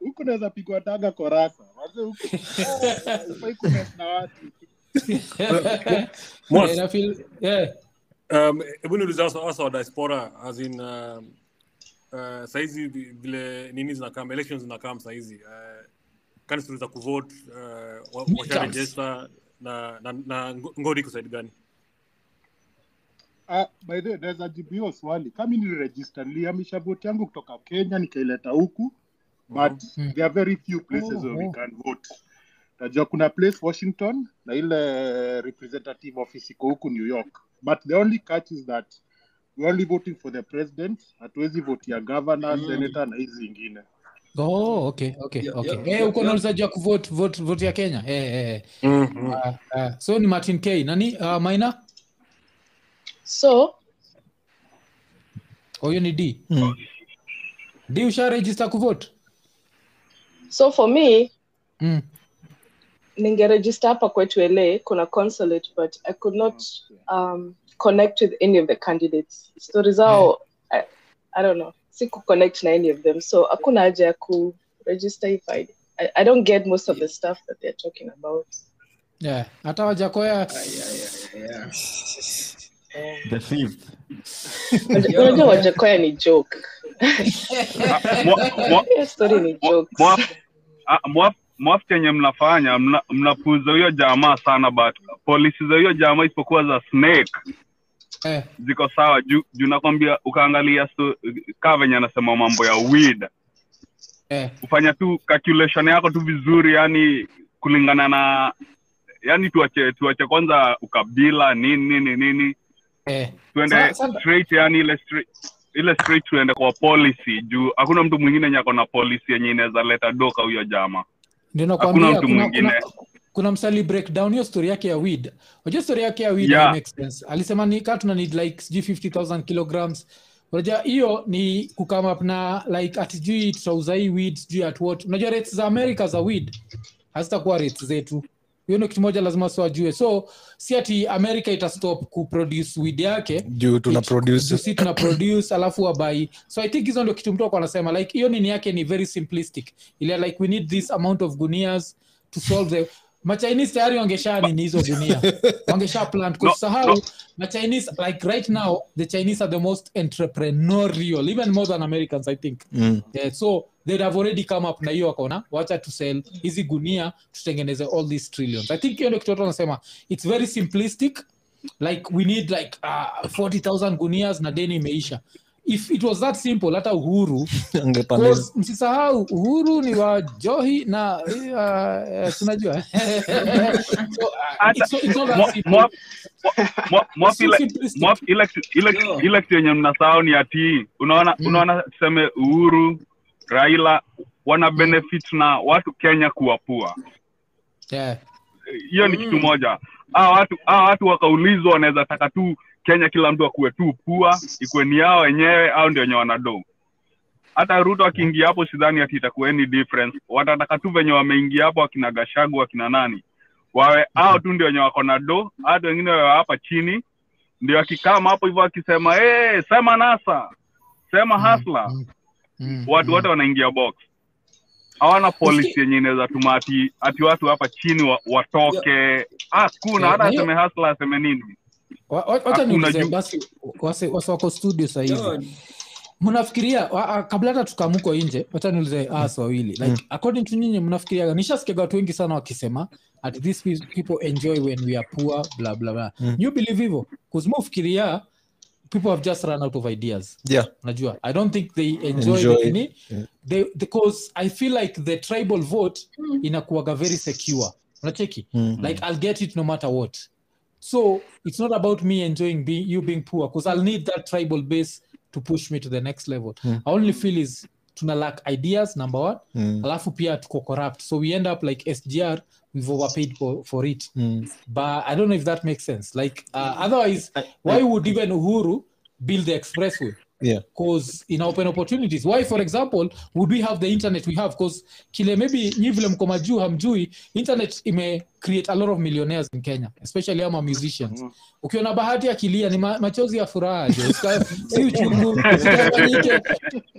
huku- naweza pigwa daga korasa sahizi na watu. Yeah, yeah. Um, hebu niulize hasa hasa wa diaspora as in um, uh, saizi vile nini zinakam elections zinakam saizi uh, kanisa za kuvote uh, wa- washarejesta na, na, na ngori iko saidi gani? Ah, by the way, naweza jibu hiyo swali. Kami niliregister nilihamisha vote yangu kutoka kenya nikaileta huku but there are very few places Oh, where we oh. can vote. Najua kuna place washington na ile representative office iko huku new york. But the only catch is that we're only voting for the president. Hatuwezi vote ya governor Mm. senator na hizi zingine Oh, okay, okay, Yo- okay. yo- Eh, uko na ulizaji wa kuvote vote, vote ya Kenya. hey, hey. Mm-hmm. Uh, uh, so ni Martin K. Nani? Uh, Maina? So, Huyo ni D. D usha register kuvote? so for me, Mm. ningeregister hapa kwetu LA, kuna consulate, but I could not um, connect with any of the candidates. stori zao, I, I don't know, siku connect na any of them. So hakuna haja ya ku register if I, I, I don't get most of the stuff that they're talking about. Yeah. Hata wajakoya (laughs) The fifth. Unajua Wajakoya ni joke. (laughs) Story ni. Mwaf- ah, chenye mnafanya mna- mnapuza huyo jamaa sana but polisi za hiyo jamaa isipokuwa za snake eh. ziko sawa juu juu nakwambia ukaangalia so, kaa venye anasema mambo ya weed eh. ufanya tu calculation yako tu vizuri yani kulingana na yani tuache tuache kwanza ukabila nini nini nini Eh. tuende Sa- sa- straight yani ile straight ile straight tuende kwa policy juu hakuna mtu mwingine nyako ako na policy yenye inaweza leta doka huyo jama hakuna mtu mwingine kuna, kuna msali breakdown hiyo story yake ya wid Unajua story yake ya wid Yeah. makes sense. Alisema ni kaa tuna need like sijui 50000 kilograms. Unajua hiyo ni kukama up na like atijui tutauza hii wid sijui at what. Unajua rates za America za wid hazitakuwa rates zetu. Hiyo ndo kitu moja lazima sio ajue. So si ati America itastop kuproduce wid yake juu tuna produce si tuna produce alafu wabai so i think hizo ndio kitu mtu ako anasema like hiyo nini yake ni very simplistic ile like we need this amount of gunias to solve the machinese tayari wangesha nini hizo gunia (laughs) wangesha plant. No, kusahau no. machinese like right now the chinese are the most entrepreneurial even more than americans i think. Mm. yeah, so they'd have already come up na hiyo wakaona wacha to sell hizi gunia tutengeneze all these trillions. I think hiyo ndio kitu watu wanasema it's very simplistic like we need like uh, 40000 gunias na deni imeisha if it was that simple hata uhuru. (laughs) Msisahau uhuru ni wa johi na uh, (laughs) ile- kitu yenye mnasahau ni ati unaona unaona tuseme uhuru raila wana benefit na watu kenya kuwapua. Hiyo yeah. hiyo ni kitu moja. Hawa watu watu wakaulizwa wanaweza taka tu kenya kila mtu akuwe tu pua ikuwe ni yao wenyewe au ndio wenye wanado hata ruto akiingia hapo sidhani ati itakuwa any difference. Watataka tu venye wameingia hapo akina gashagu akina nani. Wawe hao tu ndio wenye wako na do hata wengine wawe hapa chini. Ndio akikama hapo hivyo akisema hey, sema nasa sema hasla watu wote wanaingia box. Hawana policy yenye inaweza tuma ati, ati watu hapa chini wa, watoke. Hakuna hata aseme hasla aseme nini wacha niulize basi wase wase wako studio sahizi mnafikiria kabla hata tukamuko nje wacha niulize as wawili like according to nyinyi mnafikiria nishasikiaga watu wengi sana wakisema at this people enjoy when we are poor bla bla bla. Mm. you believe hivyo? Kuzimufikiria people have just run out of ideas. Yeah. najua i don't think they enjoy, Enjoy. Any. Yeah. they, because i feel like the tribal vote inakuwaga very secure. Unacheki? Mhm. like i'll get it no matter what so it's not about me enjoying being you being poor because i'll need that tribal base to push me to the next level Mm. i only feel is tuna lack ideas number one Mm. alafu pia tuko corrupt so we end up like sgr we've overpaid for, for it Mm. but i don't know if that makes sense like uh, otherwise why would even uhuru build the expressway Yeah. cause ina open opportunities. Why for example would we have the internet we have? Because kile maybe nyi vile mko majuu hamjui internet ime create a lot of millionaires in kenya especially ama musicians. Ukiona bahati akilia ni ma, machozi ya furaha jo si uchungu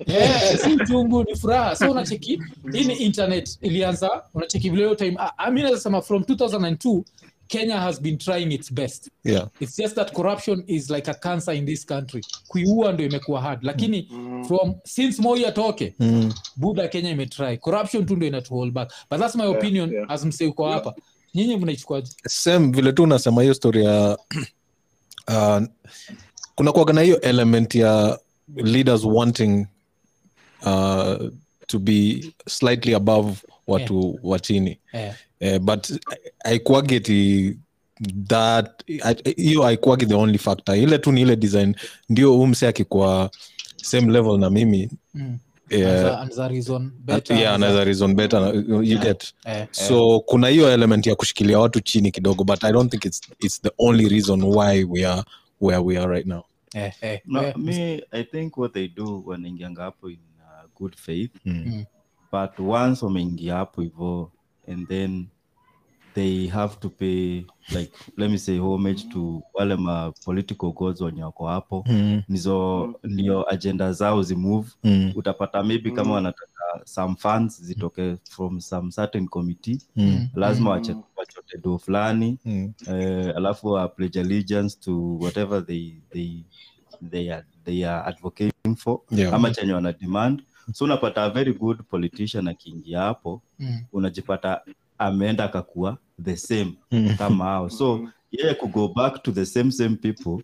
yeah, si uchungu ni furaha. So unacheki hii ni internet ilianza unacheki vile hiyo time. Ah, ah, mi naweza sema from 2002 kenya has been trying its best. Yeah. it's just that corruption is like a cancer in this country. Kuiua ndo imekuwa hard. Lakini from since moi atoke Mm. buda kenya imetry. Corruption tu ndo inatu hold back. But that's my opinion as mse uko hapa. Nyinyi mnaichukuaje? Same vile tu unasema hiyo story ya (clears throat) uh, kuna kuaga na hiyo element ya leaders wanting uh, to be slightly above watu wa chini. Eh. Eh, but haikuageti that hiyo haikuagi the only factor. Ile tu ni ile design. Ndio umse mse akikuwa same level na mimi. Mm. Anaweza- anaweza reason better, yeah, anaweza anaweza- reason better you Yeah. get. So kuna hiyo element ya kushikilia watu chini kidogo but i don't think it's, it's the only reason why we are where we are right now. Eh, eh, No, eh, me, I think what they do wanaingianga hapo in uh, good faith. Mm. but once wameingia hapo hivo and then they have to pay like let me say homage to wale ma political gods wenye wako hapo Mm. nizo ndio agenda zao zimove Mm. utapata maybe kama wanataka some funds zitoke from some certain committee Mm. lazima Mm. wachote do fulani Mm. eh, alafu wa pledge allegiance to whatever they, they, they, are, they are advocating for Yeah. ama chenye wana demand so unapata a very good politician akiingia hapo Mm. unajipata ameenda akakuwa the same Mm. kama hao so yeye kugo back to the same same people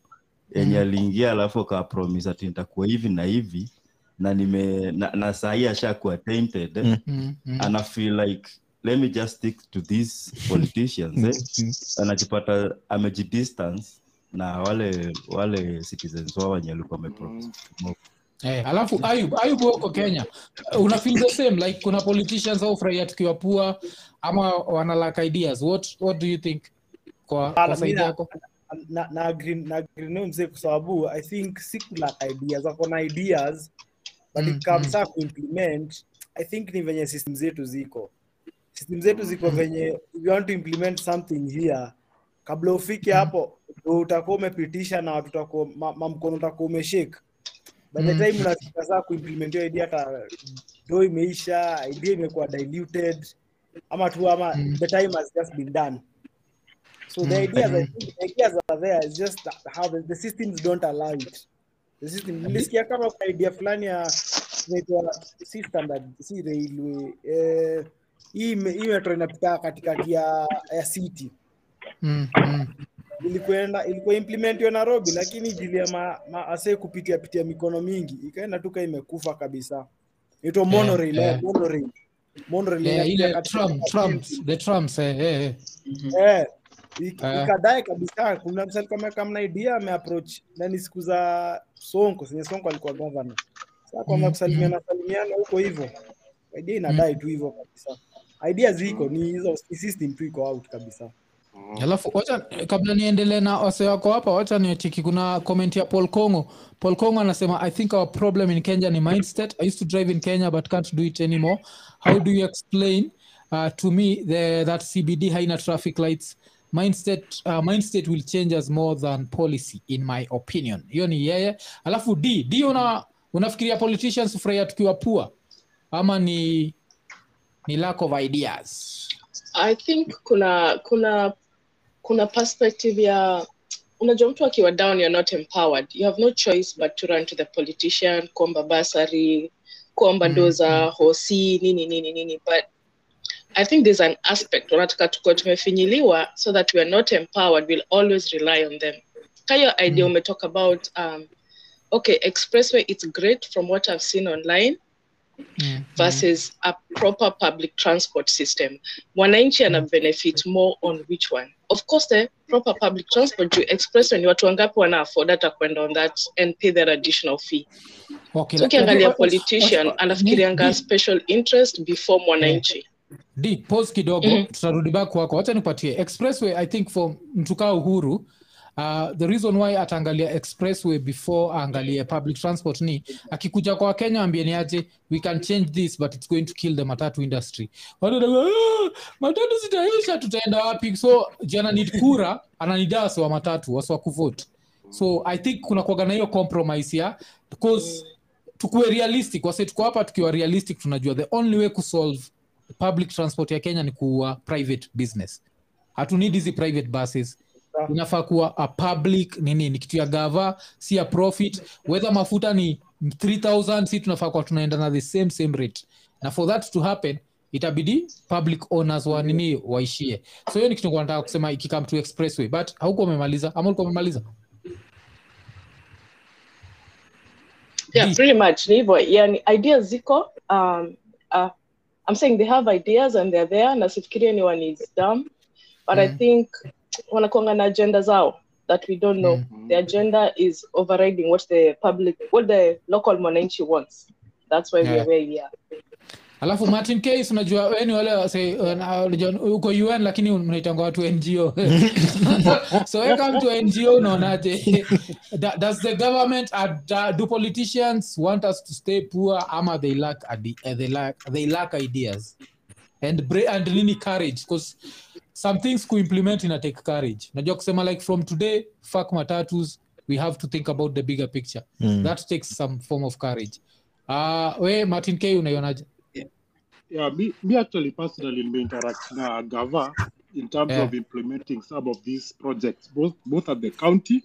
yenye Mm. aliingia alafu akapromise ati nitakuwa hivi na hivi na nime na, na sahii ashakuwa tainted eh, Mm, mm. ana feel like let me just stick to these politicians eh? (laughs) anajipata amejidistance na wale wale citizens wao wenye alikuwa amepromise Eh, alafu ayub ayub huko kenya una feel the same like kuna politicians au furahia tukiwa pua ama wana ideas. What, what do you think kwa, kwa saidi yako? na na agree na agree na mzee kwa sababu i think si ideas wako na ideas but Mm, mm, ikamsaa kuimplement i think ni venye system zetu ziko. System zetu ziko venye if you want to implement something here kabla ufike hapo ndo utakuwa umepitisha na watu mamkono ma, ma utakuwa umeshake by the Mm. time unafika saa kuimplement hiyo idea ka do imeisha idea imekuwa diluted ama tu ama the time has just been done So the Mm, ideas, mm. think the ideas are there. It's just how the, the systems don't allow it. The system. Nilisikia kama kuna idea fulani ya inaitwa si standard, si railway. Eh, hii metro inapita katikati ya ya city. mm, mm. Ilikuenda ilikuwa implementiwa Nairobi, lakini jili ya ma, ma ase kupitia pitia mikono mingi ikaenda tuka imekufa kabisa. Monorail, monorail. Monorail ile the eh, eh, eh. Eh. ikadae kabisa kuna msali kama kama idea siku za sonko senye sonko alikuwa governor sasa Mm, kusalimiana salimiana huko hivyo idea inadai tu hivyo kabisa idea ziko ni hizo ni system tu iko out kabisa alafu wacha kabla niendelee na wase wako hapa wacha nichiki kuna comment ya paul kongo. Paul kongo anasema i think our problem in kenya ni mindstate i used to drive in kenya but can't do it anymore. How do you explain uh, to me the, that cbd haina traffic lights? Mindstate, uh, mindstate will change us more than policy in my opinion. Hiyo ni yeye. Alafu d d una unafikiria politicians furahia tukiwa pua ama ni ni lack of ideas? I think kuna kuna kuna perspective ya unajua mtu akiwa down you're not empowered. You have no choice but to run to the politician kuomba basari kuomba Mm, ndoo za hosi nini nini nini. But i think there's an aspect wanataka tukuwa tumefinyiliwa so that we are not empowered we'll always rely on them. Kayo idea ume umetalk about um, okay expressway it's great from what i've seen online versus a proper public transport system. Mwananchi ana benefit more on which one? Of course the proper public transport you express when watu wangapi wana afford hata kwenda on that and pay their additional fee. Okay, so ukiangalia politician anafikirianga special interest before mwananchi. D pause kidogo. Mhm. tutarudi back kwako. Wacha nipatie expressway i think for mtu kaa uhuru uh, the reason why ataangalia expressway before aangalie public transport ni akikuja kwa kenya ambieni aje we can change this but it's going to kill the matatu industry. "Ah, matatu zitaisha tutaenda wapi? So jananid kura ananida wasi wa matatu wasiwa kuvote. So i think kuna kuagana hiyo compromise ya because tukuwe realistic. Wase tuko hapa tukiwa realistic tunajua the only way kusolve public transport ya kenya ni kuwa private business. Hatunid hizi private buses inafaa kuwa a public nini? Ni kitu ya gava si ya profit. Whether mafuta ni 3000 si tunafaa kuwa tunaenda na the same same rate. Na for that to happen itabidi public owners wa nini waishie. So hiyo ni kitu nataka kusema ikikam to expressway but hauko umemaliza ama ulikuwa umemaliza? Yeah pretty much ni hivyo. Yani ideas ziko um, uh, i'm saying they have ideas and they're there na sifikiria anyone is dumb. But i Mm. think wanakuanga na agenda zao that we don't know. The agenda is overriding what the public what the local mwananchi wants. That's why Yeah. we're where we are. Alafu martin case unajua we ni wale uh, uko un lakini mnaitanga watu ngo (laughs) so we come to ngo unaonaje? (laughs) Does the government uh, do politicians want us to stay poor ama they lack, uh, they lack, they lack ideas? And, and nini courage? Because some things kuimplement ina take courage najua kusema like from today fuck matatus we have to think about the bigger picture Mm. that takes some form of courage uh, we martin k unaionaje yeah, me, me actually personally interact na Gava in terms Yeah. of implementing some of these projects, both both at the county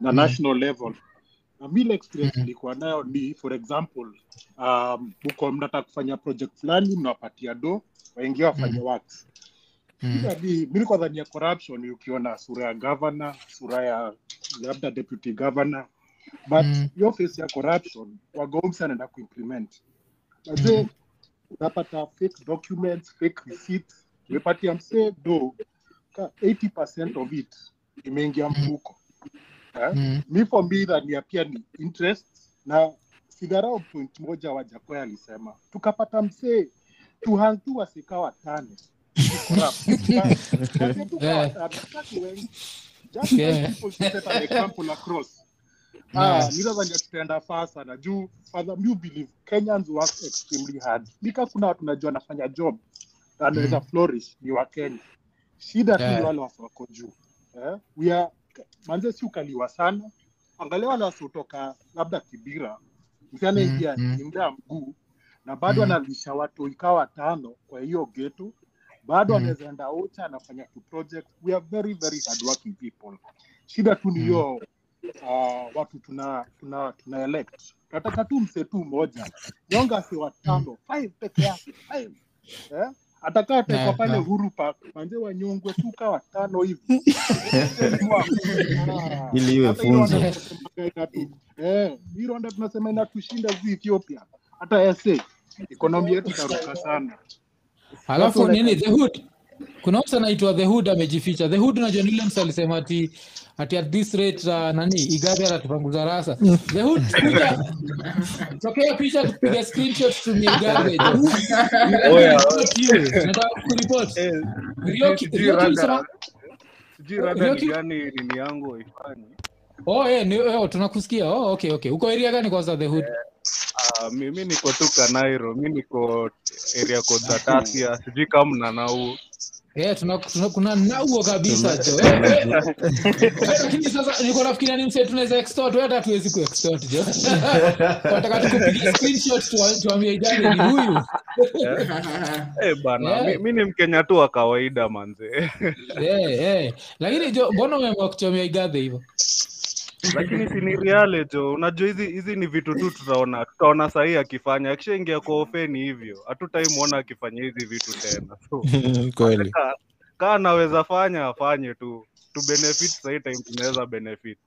na Mm. national level. Na mile experience nilikuwa nayo ni for example, um, uko mnataka kufanya project fulani, mnawapatia do waingia wafanye Mm. works. Shida ni mi nilikuwa dhania corruption ukiona sura ya governor, sura ya labda deputy governor, but Mm. hiyo face ya corruption wagomsi anaenda kuimplement. Najua Mm. unapata fake documents, fake receipts. Umepatia msee do ka 80% of it imeingia mfuko. Mm. Mi for me dhania pia ni interest na sigarao point moja Wajakoya alisema tukapata msee tuhantu wasika watano Nadhani tutaenda faa sana juu you believe Kenyans work extremely hard. Nika kuna watu najua anafanya job anaweza Mm. flourish ni wa Kenya. Shida Yeah. ni wale watu wako juu. Eh? We are manze si ukaliwa sana. Angalia wale wasiotoka labda Kibira. Msiana Mm, ingia mm. mguu na bado Mm. analisha watu ikawa tano kwa hiyo geto bado Mm. anaweza enda ocha anafanya tu project. We are very very hardworking people. Shida tu ni Mm. hiyo uh, watu tuna tuna tuna elect. Nataka tu mse tu moja nyonga si watano five peke yake five. Eh? atakaa tekwa pale huru park. Manze wanyongwe tu ka watano hivi. (laughs) Ah, Ili iwe funzo. Eh, hii Rwanda tunasema inatushinda zi Ethiopia. Hata SA ekonomi yetu taruka sana alafu nini the hood. Kuna mtu anaitwa the hood amejificha. The hood unajua ni yule mtu alisema ati ati at this rate uh, nani igabe anatupanguza rasa. The hood (laughs) kuja tokea picha tupige screenshot me igabe (laughs) Oya. (laughs) nataka kuripot Rioki Rioki sijui rada. ni gani nini yangu ifanye. oh eh ni oh, tunakusikia. Oh okay okay. Uko area gani kwanza the hood? Ah, mi mimi niko tu kanairo mi niko area code za tasia sijui kama mna nau Eh, tuna, tuna, kuna nauo kabisa jo Eh, eh. Lakini sasa niko nafikiria ni mse tunaweza extort hata hatuwezi ku jo (laughs) nataka tukupiga screenshot tuwa- tuambie ni huyu hey, (laughs) bana yeah. mi, mi ni mkenya tu wa kawaida manze eh, eh. lakini jo mbona umeamua kuchomia igadhe hivyo lakini si ni reale jo unajua hizi hizi ni vitu tu tutaona tutaona sahii akifanya. Akishaingia kwa ofeni hivyo. Hatutaimwona akifanya hizi vitu tena. So (laughs) kweli. kaa anaweza fanya afanye tu. Tu benefit sahii time tunaweza benefit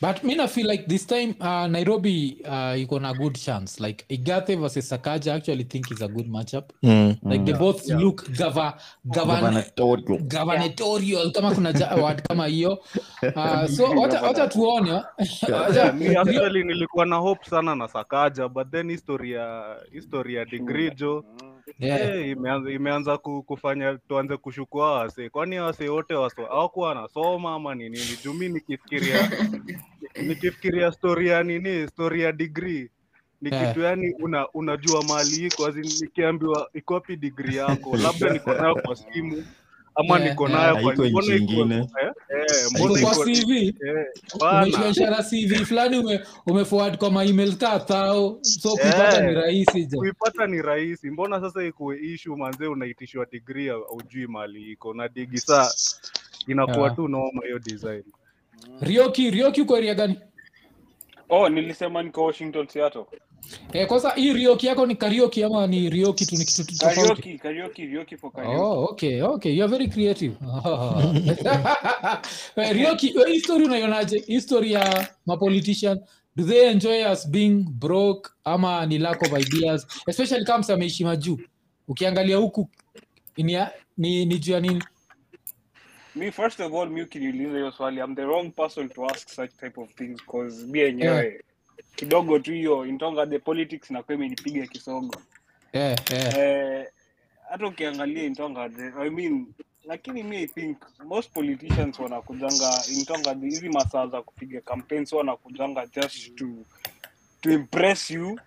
but mi na feel like this time uh, nairobi uh, iko na good chance. Like igathe versus sakaja actually think is a good matchup. Mm. like they yeah, both Yeah. look gava, gavan, gubernatorial kama kuna (laughs) word kama hiyo. Uh, (laughs) so wacha tuone. (laughs) Nilikuwa na hope sana na sakaja but then historia historia degree jo Yeah. Eh, imeanza, imeanza kufanya tuanze kushukua wase kwani wase wote waso hawakuwa wanasoma ama ni nini juu mi nikifikiria nikifikiria stori ya nini? Stori ya digrii ni yeah. kitu yani una, unajua mali iko nikiambiwa iko digri yako labda niko nayo kwa simu ama Eh, niko eh. nayo nchi ingine. eh, eh, iko CV eh, fulani ume, umeforward kwa maemail kathao so kuipata ni Eh, rahisi kuipata ni rahisi. Mbona sasa ikuwe ishu manzee unaitishwa digri aujui mali iko. Na digi saa inakuwa tu noma hiyo design. Rioki Rioki uko eria gani? Oh nilisema niko washington seattle eh, kwanza hii Rioki yako ni karaoke ama ni Rioki tu ni kitu tu tofauti karaoke karaoke karaoke for karaoke Oh, okay, okay. You are very creative. (laughs) Eh, Rioki, eh, hii story unaionaje? Hii story ya mapolitician, do they enjoy us being broke ama ni lack of ideas? Especially kama msee ameishi majuu. Ukiangalia huku ni, ni, ni juu ya nini? me first of all mi ukiniuliza hiyo swali i'm the wrong person to ask such type of things cause mi yenyewe kidogo tu hiyo intonga the politics nakuwa imenipiga kisogo yeah, yeah. eh, hata ukiangalia intonga the, i mean lakini mi i think most politicians wanakujanga intonga hizi masaa za kupiga campaigns wanakujanga just to to impress you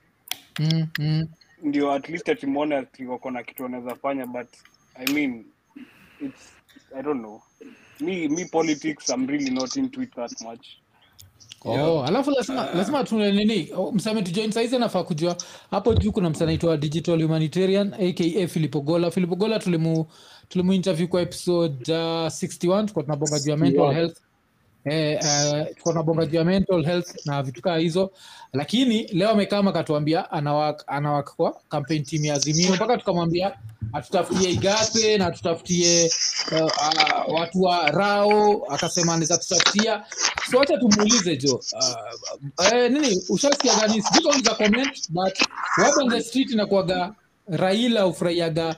Mm, mm. ndio at least atimwone ati wako na kitu wanaweza fanya but i mean it's i don't know me me politics i'm really not into it that much Oh, alafu lazima lazima tuna nini? Oh, msame tujoin saizi anafaa kujua. Hapo juu kuna msa anaitwa digital humanitarian aka filipogola filipogola tulimu tulimu interview kwa episode uh, 61 tukwa tunabonga juu ya mental health eh, tulikuwa tunabonga juu ya mental health na vitu kaa hizo. Lakini leo amekama akatuambia anawak anawak kwa campaign team ya azimio. Mpaka tukamwambia atutafutie Igape na atutafutie uh, uh, watu wa rao. Akasema anaweza tutafutia so tumuulize jo uh, eh, nini ushasikia gani? Sijui kama comment but wap on the street inakuaga raila ufurahiaga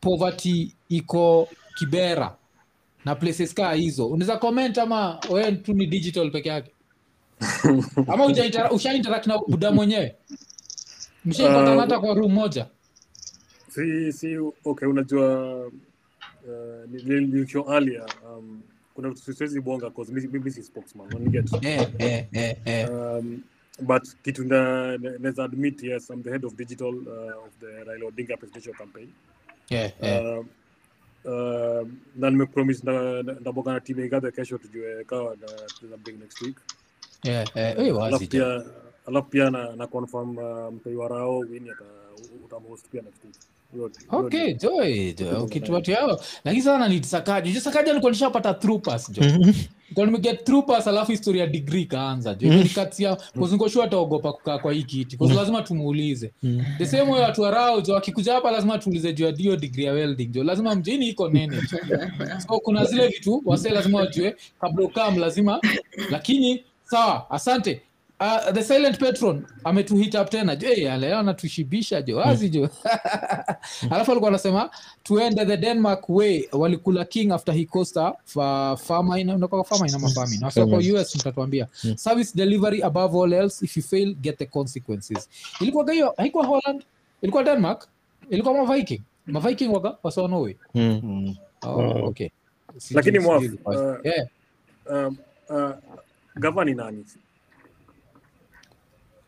poverty iko kibera na places kaa hizo. Unaweza comment ama wewe tu ni digital peke yake? (laughs) Ama usha interact na buda mwenyewe? Mshaipatana Uh, hata kwa room moja. si si okay unajua uh, earlier um, kuna vitu siwezi bonga cause mimi si spokesman get eh, eh, eh, eh. um, but kitu na naweza admit yes I'm the head of digital uh, of the Raila Odinga presidential campaign. Yeah, eh. uh, uh, na nimepromise na na- ndabonga na timu igathe kesho tujue kawa na bring next week. Eh, alafu pia alafu pia na, na confirm uh, mtoi wa Rao host utamhost pia next week. Okay joy yao lakini sana ni sakaji sakaji alikuwa nishapata through pass Nilikuwa nimeget throughpass alafu historia ya degree ikaanza. Jo imenikatia ataogopa kukaa kwa hii kiti. Kwa lazima tumuulize. The same way watu warao jo akikuja hapa lazima tuulize juu ya dio degree ya welding. Jo lazima mjini iko nene so kuna zile vitu wase lazima wajue. Kabla ukam lazima lakini sawa asante Uh, the silent patron. Ametuhit up tena. Jo hey, leo anatushibisha jo wazi jo (laughs) alafu alikuwa anasema tuende the denmark way. Walikula king after he costa fa famine unakuwa famine ama famine na kwa us mtatuambia service delivery above all else if you fail get the consequences. Ilikuwa hiyo haikuwa holland? Ilikuwa denmark? Ilikuwa maviking maviking waga wasawa norway? Mm. oh, okay. Lakini mwaf uh, yeah. um, uh, gava ni nani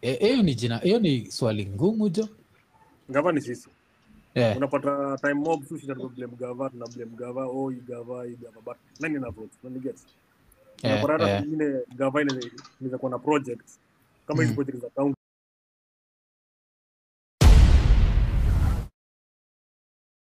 Eh, hiyo ni jina hiyo ni swali ngumu jo gava ni sisi yeah. unapata time mob sisi tuna blame gava tuna blame gava oh you gava you gava but nani na vote nani gets Yeah, unapata hata eh. pengine gava ile inaweza kuwa na project kama hizo Mm. project za county